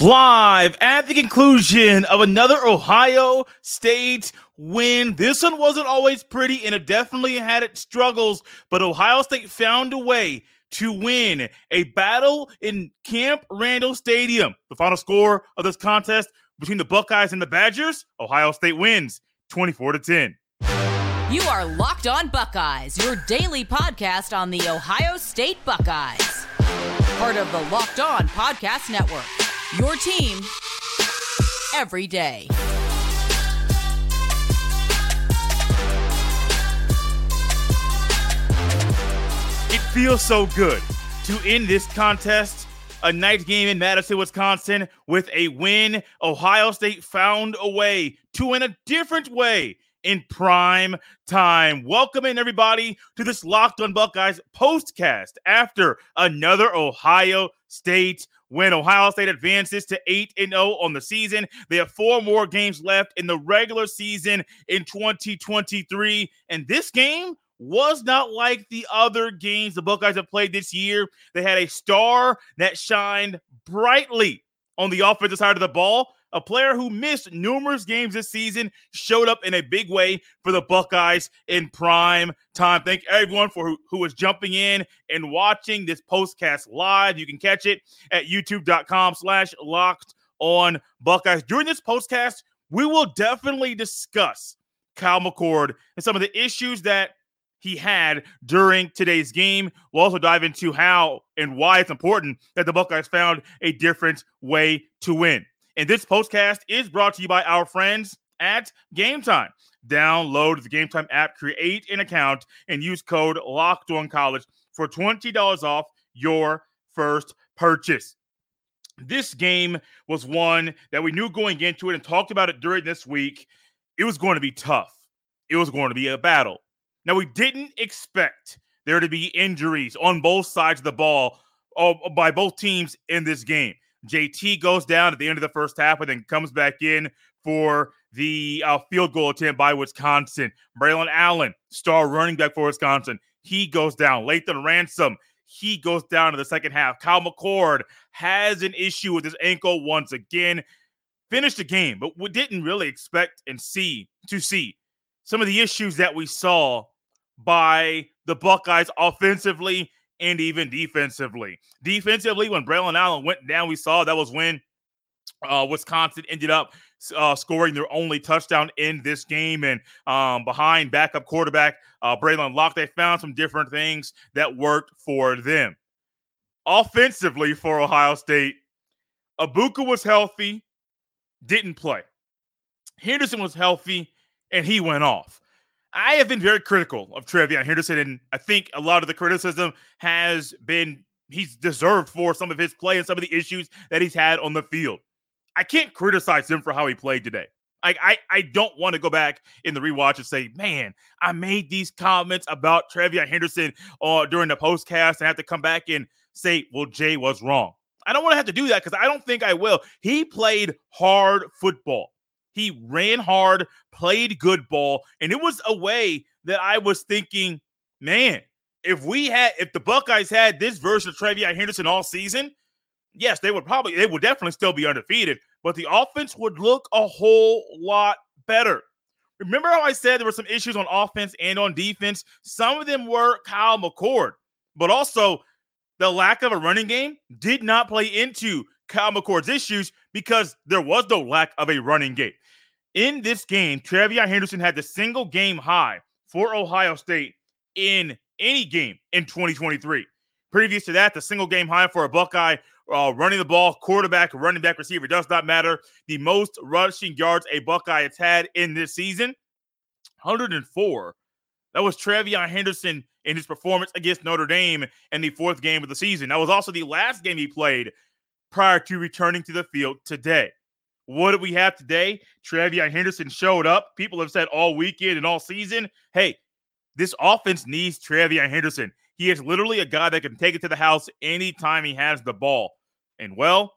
Live at the conclusion of another Ohio State win. This one wasn't always pretty and it definitely had its struggles, but Ohio State found a way to win a battle in Camp Randall Stadium. The final score of this contest between the Buckeyes and the Badgers, Ohio State wins 24 to 10. You are Locked On Buckeyes, your daily podcast on the Ohio State Buckeyes. Part of the Locked On Podcast Network. Your team every day. It feels so good to end this contest, a night game in Madison, Wisconsin, with a win. Ohio State found a way to win a different way in prime time. Welcome in everybody to this Locked on Buckeyes postcast after another Ohio State win. Ohio State advances to 8 0 on the season. They have four more games left in the regular season in 2023. And this game was not like the other games the Buckeyes have played this year. They had a star that shined brightly on the offensive side of the ball. A player who missed numerous games this season showed up in a big way for the Buckeyes in prime time. Thank everyone for who, was jumping in and watching this postcast live. You can catch it at youtube.com slash locked on Buckeyes. During this postcast, we will definitely discuss Kyle McCord and some of the issues that he had during today's game. We'll also dive into how and why it's important that the Buckeyes found a different way to win. And this postcast is brought to you by our friends at Game Time. Download the Game Time app, create an account, and use code Locked On College for $20 off your first purchase. This game was one that we knew going into it and talked about it during this week. It was going to be tough. It was going to be a battle. Now, we didn't expect there to be injuries on both sides of the ball uh, by both teams in this game. JT goes down at the end of the first half and then comes back in for the uh, field goal attempt by Wisconsin. Braylon Allen, star running back for Wisconsin, he goes down. Lathan Ransom, he goes down in the second half. Kyle McCord has an issue with his ankle once again. Finished the game, but we didn't really expect and see to see some of the issues that we saw by the Buckeyes offensively and even defensively. Defensively, when Braylon Allen went down, we saw that was when uh, Wisconsin ended up uh, scoring their only touchdown in this game. And um, behind backup quarterback uh, Braylon Locke, they found some different things that worked for them. Offensively for Ohio State, Egbuka was healthy, didn't play. Henderson was healthy, and he went off. I have been very critical of TreVeyon Henderson, and I think a lot of the criticism has been he's deserved for some of his play and some of the issues that he's had on the field. I can't criticize him for how he played today. I, I, I don't want to go back in the rewatch and say, man, I made these comments about TreVeyon Henderson uh, during the postcast and have to come back and say, well, Jay was wrong. I don't want to have to do that because I don't think I will. He played hard football. He ran hard, played good ball, and it was a way that I was thinking, man, if we had, if the Buckeyes had this version of TreVeyon Henderson all season, yes, they would probably, they would definitely still be undefeated, but the offense would look a whole lot better. Remember how I said there were some issues on offense and on defense? Some of them were Kyle McCord, but also the lack of a running game did not play into Kyle McCord's issues because there was no lack of a running game. In this game, TreVeyon Henderson had the single game high for Ohio State in any game in 2023. Previous to that, the single game high for a Buckeye uh, running the ball, quarterback, running back, receiver does not matter. The most rushing yards a Buckeye has had in this season 104. That was TreVeyon Henderson in his performance against Notre Dame in the fourth game of the season. That was also the last game he played prior to returning to the field today. What do we have today? TreVeyon Henderson showed up. People have said all weekend and all season, hey, this offense needs TreVeyon Henderson. He is literally a guy that can take it to the house anytime he has the ball. And well,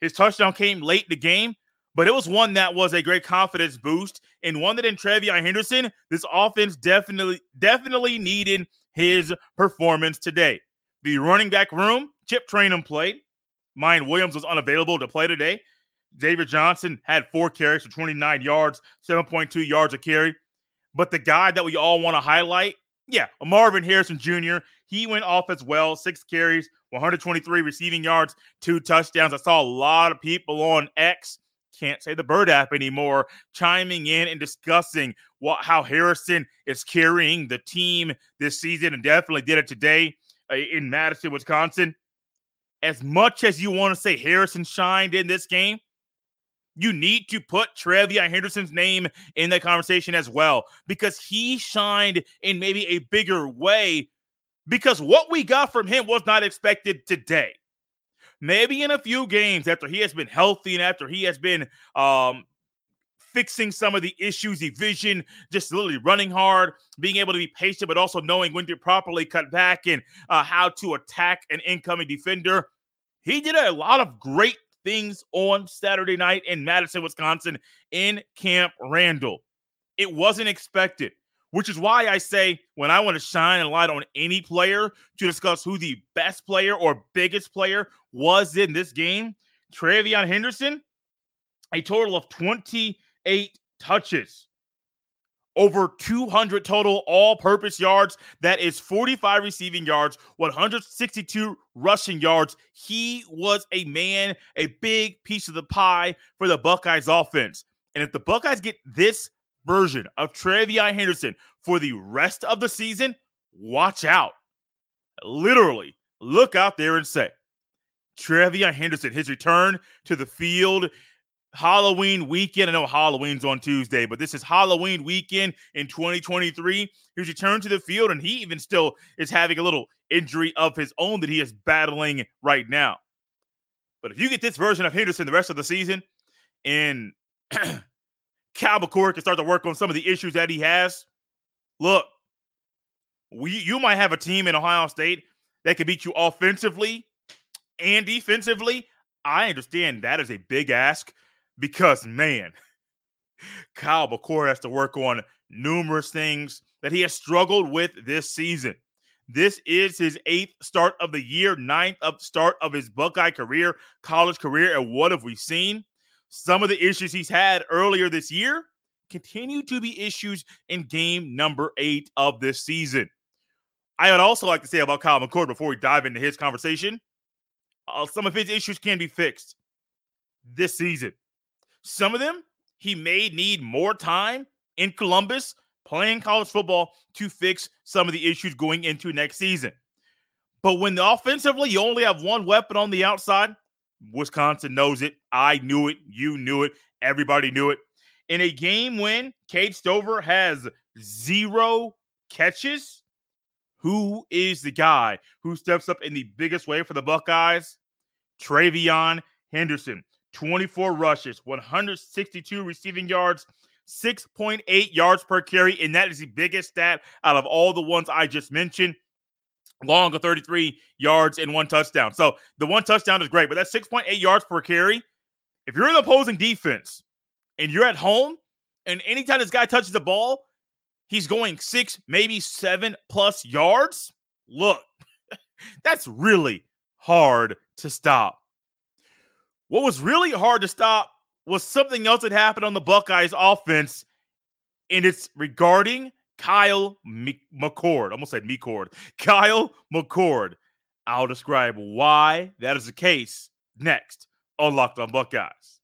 his touchdown came late in the game, but it was one that was a great confidence boost and one that in TreVeyon Henderson, this offense definitely, definitely needed his performance today. The running back room, Chip Trayanum played. Miyan Williams was unavailable to play today. David Johnson had four carries for 29 yards, 7.2 yards a carry. But the guy that we all want to highlight, yeah, Marvin Harrison Jr., he went off as well. Six carries, 123 receiving yards, two touchdowns. I saw a lot of people on X, can't say the Bird app anymore, chiming in and discussing what how Harrison is carrying the team this season and definitely did it today uh, in Madison, Wisconsin. As much as you want to say Harrison shined in this game, you need to put TreVeyon Henderson's name in that conversation as well because he shined in maybe a bigger way because what we got from him was not expected today. Maybe in a few games after he has been healthy and after he has been um, fixing some of the issues, vision, just literally running hard, being able to be patient, but also knowing when to properly cut back and uh, how to attack an incoming defender. He did a lot of great things on Saturday night in Madison, Wisconsin, in Camp Randall. It wasn't expected, which is why I say when I want to shine a light on any player to discuss who the best player or biggest player was in this game, TreVeyon Henderson, a total of 28 touches over 200 total all purpose yards. That is 45 receiving yards, 162 rushing yards. He was a man, a big piece of the pie for the Buckeyes offense. And if the Buckeyes get this version of TreVeyon Henderson for the rest of the season, watch out. Literally, look out there and say, TreVeyon Henderson, his return to the field Halloween weekend. I know Halloween's on Tuesday, but this is Halloween weekend in 2023. He's returned to the field, and he even still is having a little injury of his own that he is battling right now. But if you get this version of Henderson the rest of the season, and Cal McCord can start to work on some of the issues that he has, look, we you might have a team in Ohio State that can beat you offensively and defensively. I understand that is a big ask because man, Kyle McCord has to work on numerous things that he has struggled with this season. This is his eighth start of the year, ninth of start of his Buckeye career, college career. And what have we seen? Some of the issues he's had earlier this year continue to be issues in game number eight of this season. I would also like to say about Kyle McCord before we dive into his conversation. Uh, some of his issues can be fixed this season. Some of them he may need more time in Columbus playing college football to fix some of the issues going into next season. But when offensively you only have one weapon on the outside, Wisconsin knows it. I knew it. You knew it. Everybody knew it. In a game when Cade Stover has zero catches, who is the guy who steps up in the biggest way for the Buckeyes? TreVeyon Henderson. 24 rushes, 162 receiving yards, 6.8 yards per carry. And that is the biggest stat out of all the ones I just mentioned. Long of 33 yards and one touchdown. So the one touchdown is great, but that's 6.8 yards per carry. If you're in the opposing defense and you're at home, and anytime this guy touches the ball, he's going six, maybe seven plus yards. Look, that's really hard to stop. What was really hard to stop was something else that happened on the Buckeyes offense, and it's regarding Kyle McCord. I almost said McCord. Kyle McCord. I'll describe why that is the case next on Locked on Buckeyes.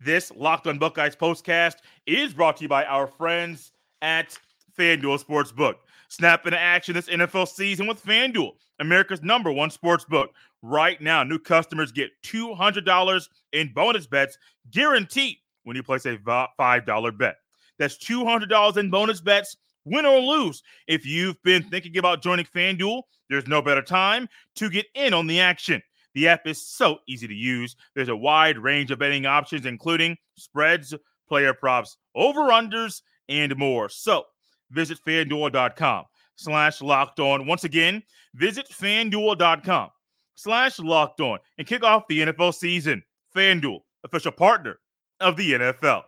This Locked on Buckeyes postcast is brought to you by our friends at FanDuel Sportsbook. Snap into action this NFL season with FanDuel, America's number one sports book right now. New customers get $200 in bonus bets guaranteed when you place a $5 bet. That's $200 in bonus bets, win or lose. If you've been thinking about joining FanDuel, there's no better time to get in on the action. The app is so easy to use. There's a wide range of betting options, including spreads, player props, over-unders, and more. So visit fanduel.com slash locked on. Once again, visit fanduel.com slash locked on and kick off the NFL season. FanDuel, official partner of the NFL.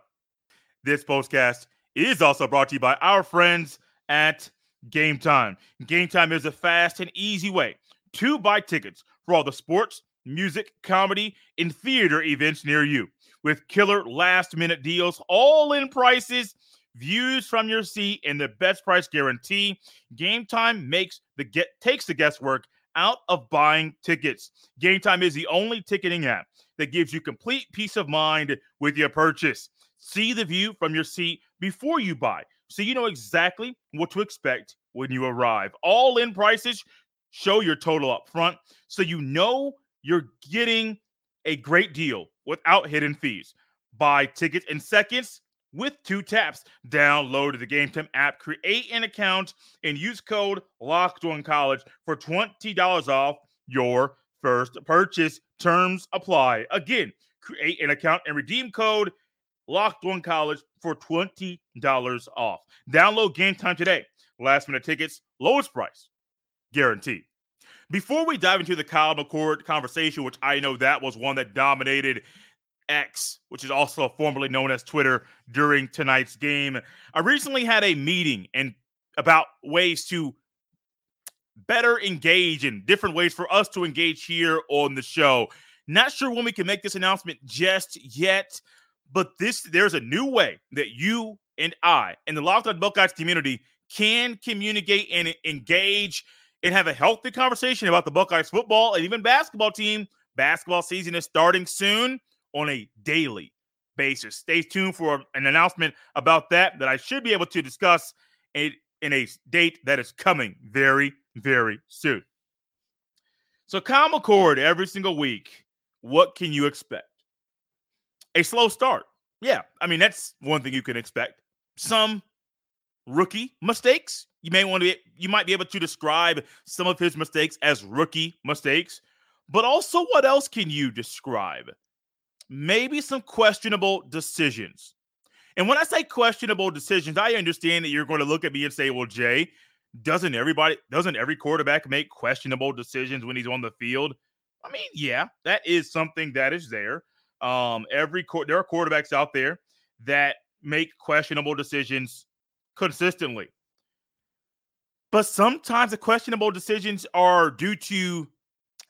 This postcast is also brought to you by our friends at Game Time. Game Time is a fast and easy way to buy tickets for all the sports, music, comedy, and theater events near you with killer last minute deals, all in prices, views from your seat, and the best price guarantee. Game time makes the get takes the guesswork out of buying tickets. Game time is the only ticketing app that gives you complete peace of mind with your purchase. See the view from your seat before you buy, so you know exactly what to expect when you arrive. All in prices show your total up front, so you know you're getting a great deal without hidden fees. Buy tickets in seconds with two taps. Download the Game Time app, create an account, and use code Locked On College for twenty dollars off your first purchase. Terms apply. Again, create an account and redeem code Locked On College for twenty dollars off. Download Game Time today. Last minute tickets, lowest price, guaranteed. Before we dive into the Kyle McCord conversation, which I know that was one that dominated X, which is also formerly known as Twitter, during tonight's game, I recently had a meeting and about ways to better engage in different ways for us to engage here on the show. Not sure when we can make this announcement just yet, but this there's a new way that you and I and the Locked On Buckeyes community can communicate and engage and have a healthy conversation about the Buckeyes football and even basketball team. Basketball season is starting soon on a daily basis. Stay tuned for an announcement about that that I should be able to discuss in, in a date that is coming very, very soon. So, Kyle McCord every single week. What can you expect? A slow start. Yeah, I mean that's one thing you can expect. Some rookie mistakes. You may want to be, you might be able to describe some of his mistakes as rookie mistakes, but also what else can you describe? Maybe some questionable decisions. And when I say questionable decisions, I understand that you're going to look at me and say, "Well, Jay, doesn't everybody doesn't every quarterback make questionable decisions when he's on the field?" I mean, yeah, that is something that is there. Um, every there are quarterbacks out there that make questionable decisions consistently. But sometimes the questionable decisions are due to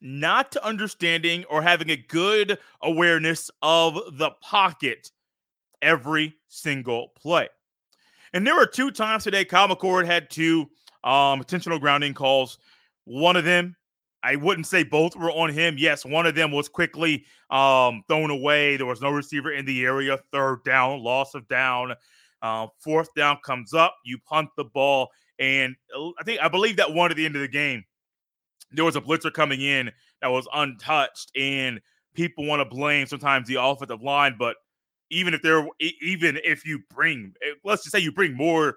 not to understanding or having a good awareness of the pocket every single play. And there were two times today Kyle McCord had two um, intentional grounding calls. One of them, I wouldn't say both were on him. Yes, one of them was quickly um, thrown away. There was no receiver in the area. Third down, loss of down. Uh, fourth down comes up, you punt the ball, and uh, I think I believe that one at the end of the game, there was a blitzer coming in that was untouched, and people want to blame sometimes the offensive line, but even if they're even if you bring eh, let's just say you bring more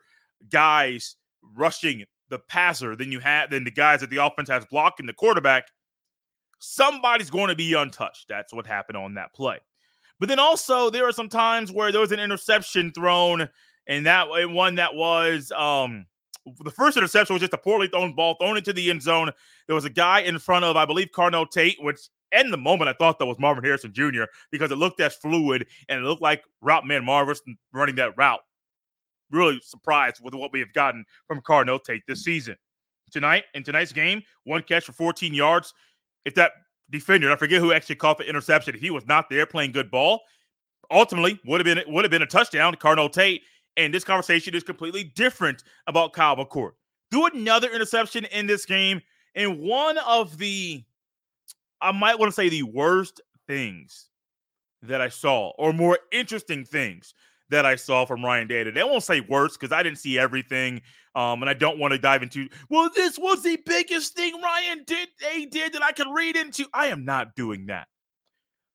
guys rushing the passer than you have than the guys that the offense has blocking the quarterback, somebody's going to be untouched. That's what happened on that play. But then also there are some times where there was an interception thrown, and that one that was um the first interception was just a poorly thrown ball thrown into the end zone. There was a guy in front of, I believe, Carnell Tate, which in the moment I thought that was Marvin Harrison Jr. because it looked as fluid and it looked like route man Marvin running that route. Really surprised with what we have gotten from Carnell Tate this season. Tonight, in tonight's game, one catch for 14 yards. If that defender. I forget who actually caught the interception. He was not there playing good ball. Ultimately, would have been would have been a touchdown. Carnell Tate. And this conversation is completely different about Kyle McCord. Threw another interception in this game, and one of the I might want to say the worst things that I saw, or more interesting things that I saw from Ryan Day today. I won't say worse because I didn't see everything. Um, and I don't want to dive into, well, this was the biggest thing Ryan did, they did that I could read into. I am not doing that.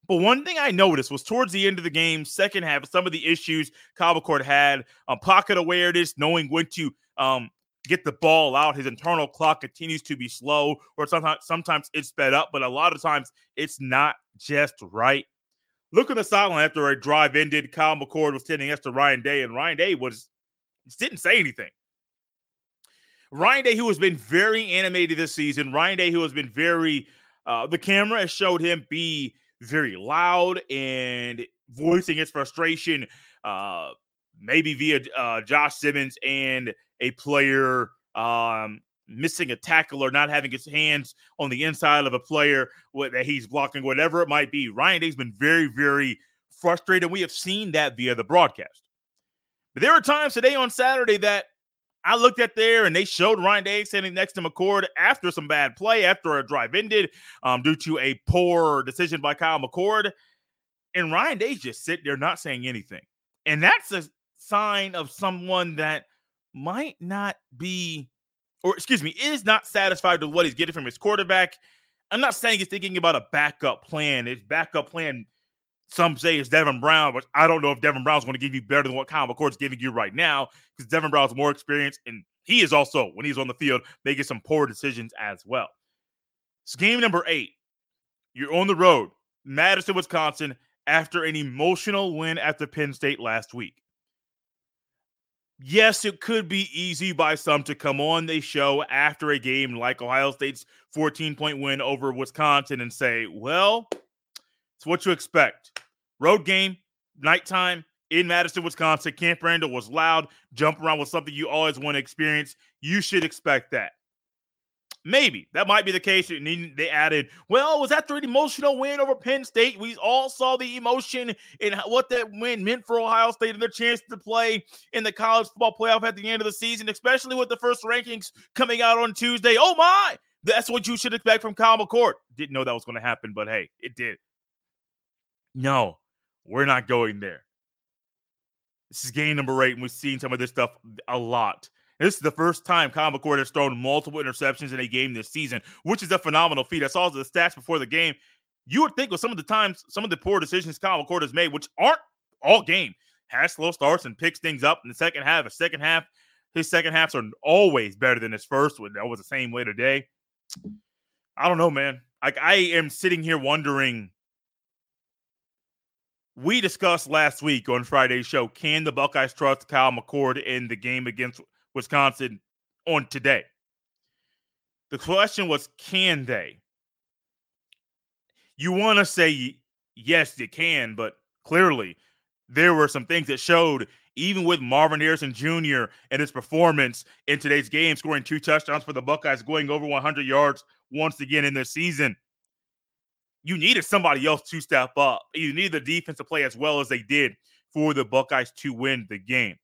But one thing I noticed was towards the end of the game, second half, some of the issues McCord had, um, pocket awareness, knowing when to um, get the ball out. His internal clock continues to be slow, or sometimes sometimes it's sped up, but a lot of times it's not just right. Look at the sideline after a drive ended. Kyle McCord was sitting next to Ryan Day, and Ryan Day was didn't say anything. Ryan Day, who has been very animated this season, Ryan Day, who has been very, uh, the camera has showed him be very loud and voicing his frustration, uh, maybe via uh, Josh Simmons and a player um, missing a tackle or not having his hands on the inside of a player that he's blocking, whatever it might be. Ryan Day's been very, very frustrated. We have seen that via the broadcast. But there were times today on Saturday that I looked at there and they showed Ryan Day standing next to McCord after some bad play, after a drive ended um, due to a poor decision by Kyle McCord. And Ryan Day's just sitting there not saying anything. And that's a sign of someone that might not be, or excuse me, is not satisfied with what he's getting from his quarterback. I'm not saying he's thinking about a backup plan. His backup plan, some say, is Devin Brown, but I don't know if Devin Brown's going to give you better than what Kyle McCord's giving you right now because Devin Brown's more experienced and he is also, when he's on the field, making some poor decisions as well. It's game number eight. You're on the road, Madison, Wisconsin, after an emotional win at the Penn State last week yes, it could be easy by some to come on the show after a game like Ohio State's 14 point win over Wisconsin and say, well, it's what you expect. Road game, nighttime in Madison, Wisconsin. Camp Randall was loud. Jump around was something you always want to experience. You should expect that. Maybe that might be the case. And then they added, well, was that the emotional win over Penn State? We all saw the emotion and what that win meant for Ohio State and their chance to play in the college football playoff at the end of the season, especially with the first rankings coming out on Tuesday. Oh my, that's what you should expect from Kyle McCord. Didn't know that was going to happen, but hey, it did. No, we're not going there. This is game number eight, and we've seen some of this stuff a lot. This is the first time Kyle McCord has thrown multiple interceptions in a game this season, which is a phenomenal feat. I saw the stats before the game. You would think with some of the times, some of the poor decisions Kyle McCord has made, which aren't all game, has slow starts and picks things up in the second half. A second half, his second halves are always better than his first. one. That was the same way today. I don't know, man. Like I am sitting here wondering. We discussed last week on Friday's show: Can the Buckeyes trust Kyle McCord in the game against Wisconsin on today. The question was, can they? You want to say yes, they can, but clearly there were some things that showed, even with Marvin Harrison Jr. and his performance in today's game, scoring two touchdowns for the Buckeyes, going over 100 yards once again in this season. You needed somebody else to step up. You needed the defense to play as well as they did for the Buckeyes to win the game.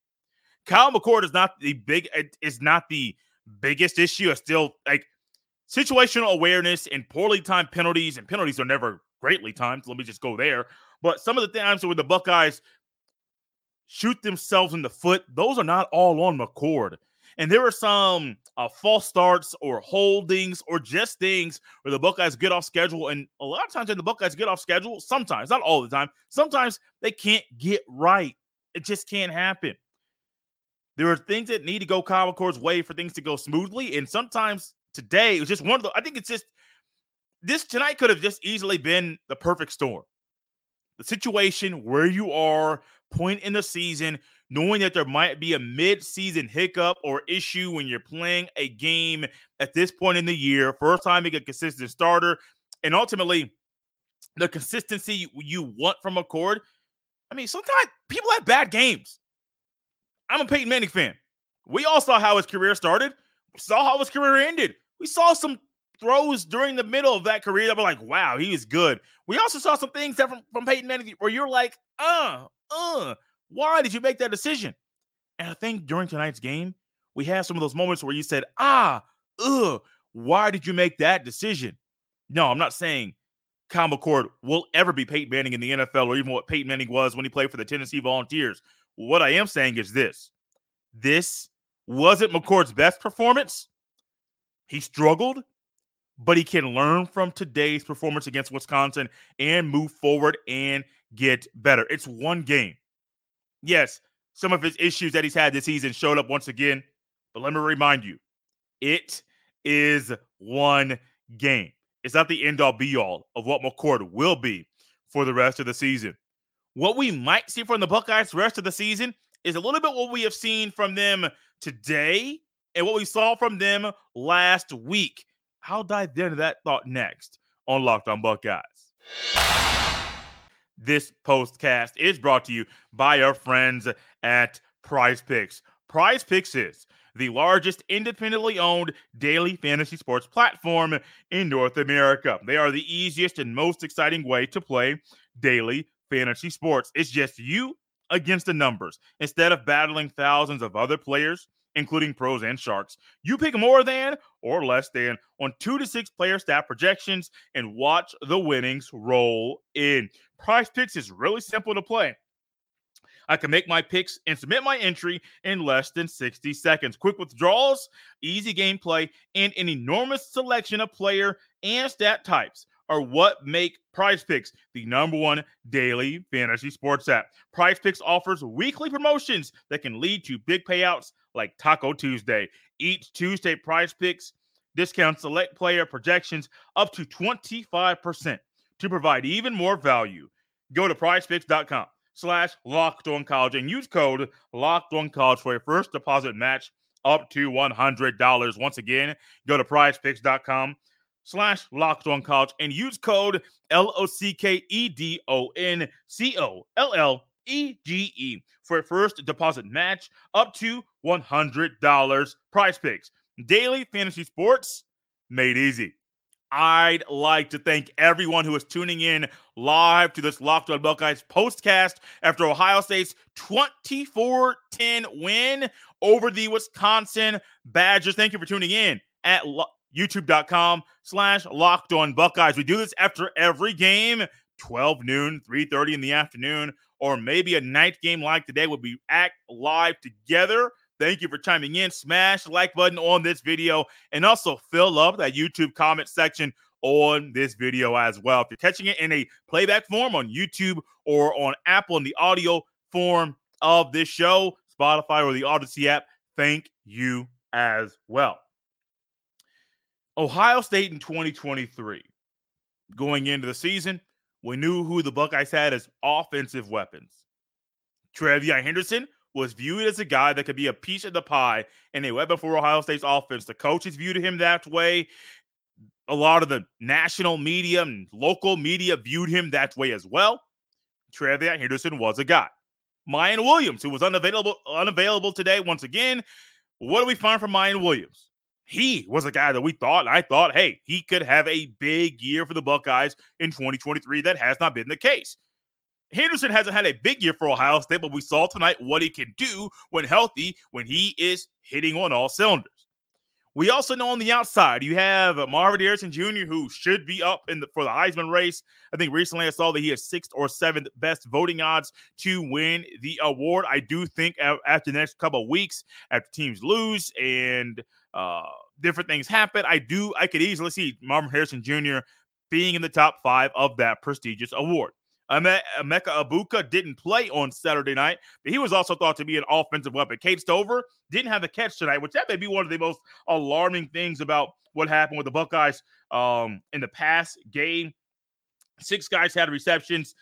Kyle McCord is not the big is not the biggest issue. It's still like situational awareness and poorly timed penalties, and penalties are never greatly timed. Let me just go there. But some of the times where the Buckeyes shoot themselves in the foot, those are not all on McCord. And there are some uh, false starts or holdings or just things where the Buckeyes get off schedule. And a lot of times when the Buckeyes get off schedule, sometimes, not all the time, sometimes they can't get right. It just can't happen. There are things that need to go Kyle McCord's way for things to go smoothly. And sometimes today it was just one of the, I think it's just, this tonight could have just easily been the perfect storm. The situation where you are, point in the season, knowing that there might be a mid-season hiccup or issue when you're playing a game at this point in the year, first time being a consistent starter, and ultimately the consistency you want from McCord. I mean, sometimes people have bad games. I'm a Peyton Manning fan. We all saw how his career started. We saw how his career ended. We saw some throws during the middle of that career that were like, wow, he is good. We also saw some things that from, from Peyton Manning where you're like, uh, uh, why did you make that decision? And I think during tonight's game, we had some of those moments where you said, ah, ugh, why did you make that decision? No, I'm not saying Kyle McCord will ever be Peyton Manning in the NFL or even what Peyton Manning was when he played for the Tennessee Volunteers. What I am saying is this this wasn't McCord's best performance. He struggled, but he can learn from today's performance against Wisconsin and move forward and get better. It's one game. Yes, some of his issues that he's had this season showed up once again, but let me remind you it is one game. It's not the end all be all of what McCord will be for the rest of the season. What we might see from the Buckeyes the rest of the season is a little bit what we have seen from them today and what we saw from them last week. I'll dive into that thought next on Locked On Buckeyes. This postcast is brought to you by our friends at Prize Picks. Prize Picks is the largest independently owned daily fantasy sports platform in North America. They are the easiest and most exciting way to play daily fantasy sports. It's just you against the numbers. Instead of battling thousands of other players, including pros and sharks, you pick more than or less than on two to six player stat projections and watch the winnings roll in. Prize Picks is really simple to play. I can make my picks and submit my entry in less than 60 seconds. Quick withdrawals, easy gameplay, and an enormous selection of player and stat types are what make Prize Picks the number one daily fantasy sports app. Prize Picks offers weekly promotions that can lead to big payouts like Taco Tuesday. Each Tuesday, Prize Picks discounts select player projections up to 25% to provide even more value. Go to prizepicks.com slash locked on college and use code locked on college for your first deposit match up to $100. Once again, go to prizepicks.com slash locked on college and use code L O C K E D O N C O L L E G E for a first deposit match up to $100. Prize Picks, daily fantasy sports made easy. I'd like to thank everyone who is tuning in live to this Locked on Buckeyes postcast after Ohio State's 24 10 win over the Wisconsin Badgers. Thank you for tuning in at youtube.com slash locked on Buckeyes. We do this after every game, 12 noon, 3.30 in the afternoon, or maybe a night game like today. We'll be act live together Thank you for chiming in. Smash the like button on this video and also fill up that YouTube comment section on this video as well. If you're catching it in a playback form on YouTube or on Apple in the audio form of this show, Spotify or the Audacy app, thank you as well. Ohio State in 2023, going into the season, we knew who the Buckeyes had as offensive weapons. TreVeyon Henderson was viewed as a guy that could be a piece of the pie and a weapon for Ohio State's offense. The coaches viewed him that way. A lot of the national media and local media viewed him that way as well. TreVeyon Henderson was a guy. Miyan Williams, who was unavailable unavailable today once again. What do we find from Miyan Williams? He was a guy that we thought, I thought, hey, he could have a big year for the Buckeyes in 2023. That has not been the case. Henderson hasn't had a big year for Ohio State, but we saw tonight what he can do when healthy, when he is hitting on all cylinders. We also know on the outside you have Marvin Harrison Jr., who should be up in the, for the Heisman race. I think recently I saw that he has sixth or seventh best voting odds to win the award. I do think after the next couple of weeks, after teams lose and uh, different things happen, I do I could easily see Marvin Harrison Jr. being in the top five of that prestigious award. Emeka Egbuka didn't play on Saturday night, but he was also thought to be an offensive weapon. Cade Stover didn't have a catch tonight, which that may be one of the most alarming things about what happened with the Buckeyes um, in the past game. Six guys had receptions.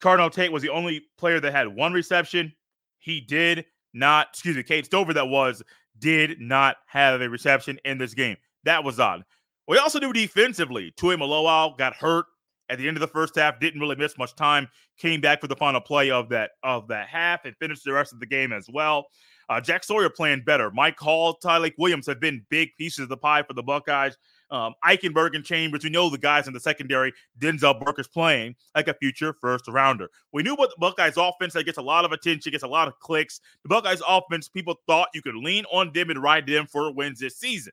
Carnell Tate was the only player that had one reception. He did not, excuse me, Cade Stover that was, did not have a reception in this game. That was odd. We also knew defensively, Tuimoloau got hurt at the end of the first half, didn't really miss much time. Came back for the final play of that of that half and finished the rest of the game as well. Uh, Jack Sawyer playing better. Mike Hall, Tyleik Williams have been big pieces of the pie for the Buckeyes. Um, Eichenberg and Chambers, we know the guys in the secondary. Denzel Burke is playing like a future first rounder. We knew what the Buckeyes offense that gets a lot of attention, gets a lot of clicks. The Buckeyes offense, people thought you could lean on them and ride them for wins this season.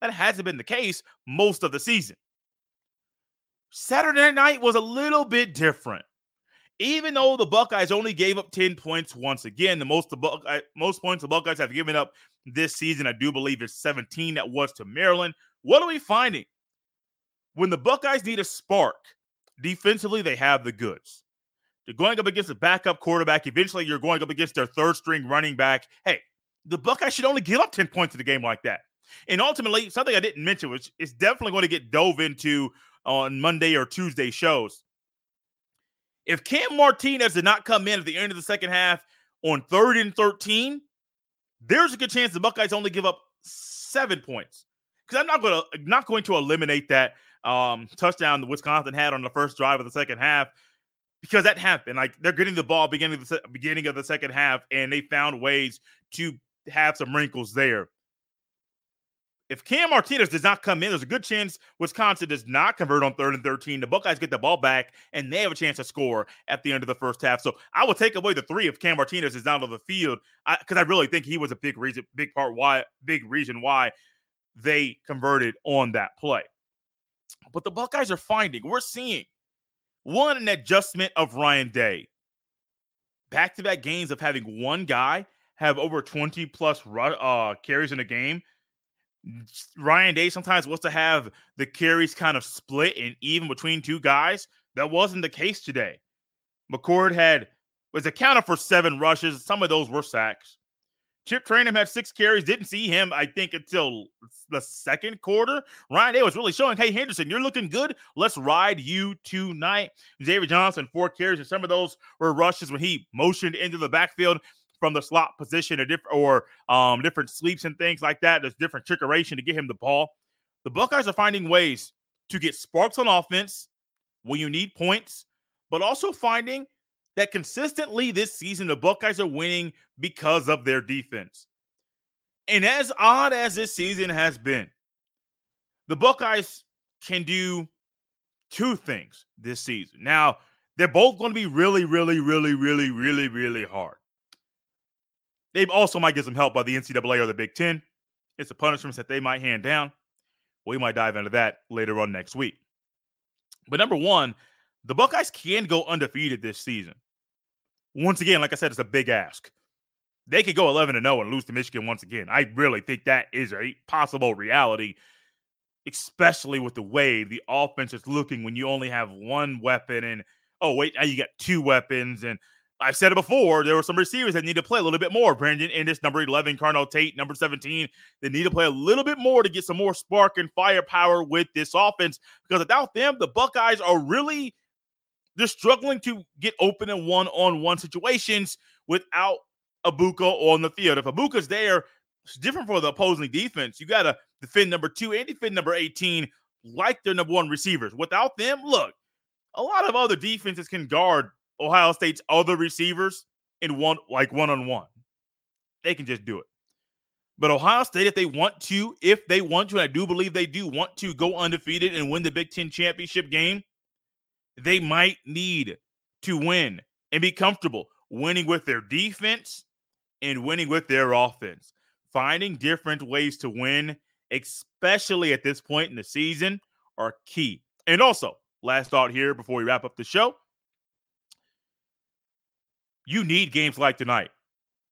That hasn't been the case most of the season. Saturday night was a little bit different. Even though the Buckeyes only gave up 10 points once again, the most the Buckeye, most points the Buckeyes have given up this season, I do believe, is 17. That was to Maryland. What are we finding? When the Buckeyes need a spark, defensively, they have the goods. They're going up against a backup quarterback. Eventually, you're going up against their third string running back. Hey, the Buckeyes should only give up 10 points in a game like that. And ultimately, something I didn't mention, which is definitely going to get dove into on Monday or Tuesday shows. If Cam Martinez did not come in at the end of the second half on third and 13, there's a good chance the Buckeyes only give up seven points. Because I'm not going to not going to eliminate that um, touchdown the Wisconsin had on the first drive of the second half because that happened. Like they're getting the ball beginning of the beginning of the second half, and they found ways to have some wrinkles there. If Cam Martinez does not come in, there's a good chance Wisconsin does not convert on third and 13. The Buckeyes get the ball back and they have a chance to score at the end of the first half. So I will take away the three if Cam Martinez is down on the field because I, I, really think he was a big reason, big part why, big reason why they converted on that play. But the Buckeyes are finding, we're seeing one, an adjustment of Ryan Day. Back to back games of having one guy have over 20 plus uh, carries in a game Ryan Day sometimes wants to have the carries kind of split and even between two guys. That wasn't the case today. McCord had was accounted for seven rushes. Some of those were sacks. Chip Trayanum had six carries. Didn't see him, I think, until the second quarter. Ryan Day was really showing, hey, Henderson, you're looking good. Let's ride you tonight. Xavier Johnson, four carries, and some of those were rushes when he motioned into the backfield from the slot position or different or um, different sleeps and things like that. There's different trickeration to get him the ball. The Buckeyes are finding ways to get sparks on offense when you need points, but also finding that consistently this season the Buckeyes are winning because of their defense. And as odd as this season has been, the Buckeyes can do two things this season. Now, they're both going to be really, really, really, really, really, really hard. They also might get some help by the NCAA or the Big Ten. It's the punishments that they might hand down. We might dive into that later on next week. But number one, the Buckeyes can go undefeated this season. Once again, like I said, it's a big ask. They could go 11 0 and lose to Michigan once again. I really think that is a possible reality, especially with the way the offense is looking when you only have one weapon and, oh, wait, now you got two weapons. And I've said it before. There were some receivers that need to play a little bit more. Brandon Inniss, number 11, Carnell Tate, number 17. They need to play a little bit more to get some more spark and firepower with this offense because without them, the Buckeyes are really they're struggling to get open in one-on-one situations without Egbuka on the field. If Egbuka's there, it's different for the opposing defense. You got to defend number two and defend number 18 like their number one receivers. Without them, look, a lot of other defenses can guard Ohio State's other receivers in one like one on one. They can just do it. But Ohio State, if they want to, if they want to, and I do believe they do want to go undefeated and win the Big Ten championship game, they might need to win and be comfortable winning with their defense and winning with their offense. Finding different ways to win, especially at this point in the season, are key. And also, last thought here before we wrap up the show you need games like tonight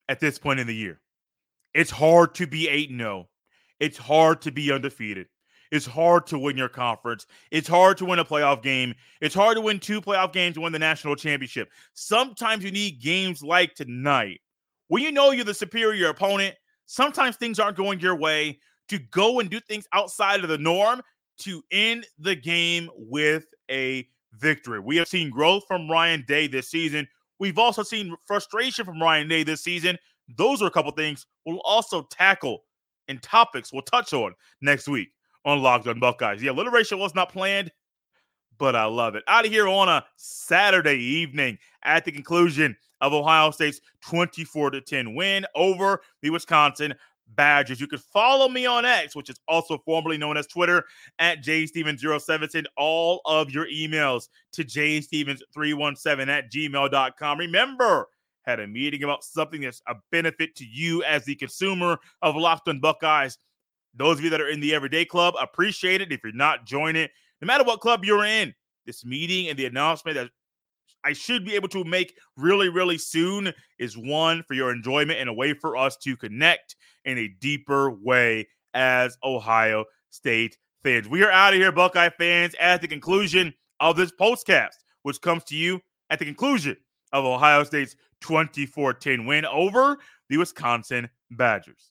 at this point in the year. It's hard to be 8 0. It's hard to be undefeated. It's hard to win your conference. It's hard to win a playoff game. It's hard to win two playoff games to win the national championship. Sometimes you need games like tonight when you know you're the superior opponent. Sometimes things aren't going your way to go and do things outside of the norm to end the game with a victory. We have seen growth from Ryan Day this season. We've also seen frustration from Ryan Day this season. Those are a couple things we'll also tackle and topics we'll touch on next week on Locked on Buckeyes. Yeah, alliteration was not planned, but I love it. Out of here on a Saturday evening at the conclusion of Ohio State's 24 to 10 win over the Wisconsin Badgers. You can follow me on X, which is also formerly known as Twitter, at jstevens07. Send all of your emails to jstevens317 at gmail.com. Remember, had a meeting about something that's a benefit to you as the consumer of Locked on Buckeyes. Those of you that are in the Everyday Club, appreciate it. If you're not, join it. No matter what club you're in, this meeting and the announcement that I should be able to make really, really soon is one for your enjoyment and a way for us to connect in a deeper way as Ohio State fans. We are out of here, Buckeye fans, at the conclusion of this postcast, which comes to you at the conclusion of Ohio State's 24 10 win over the Wisconsin Badgers.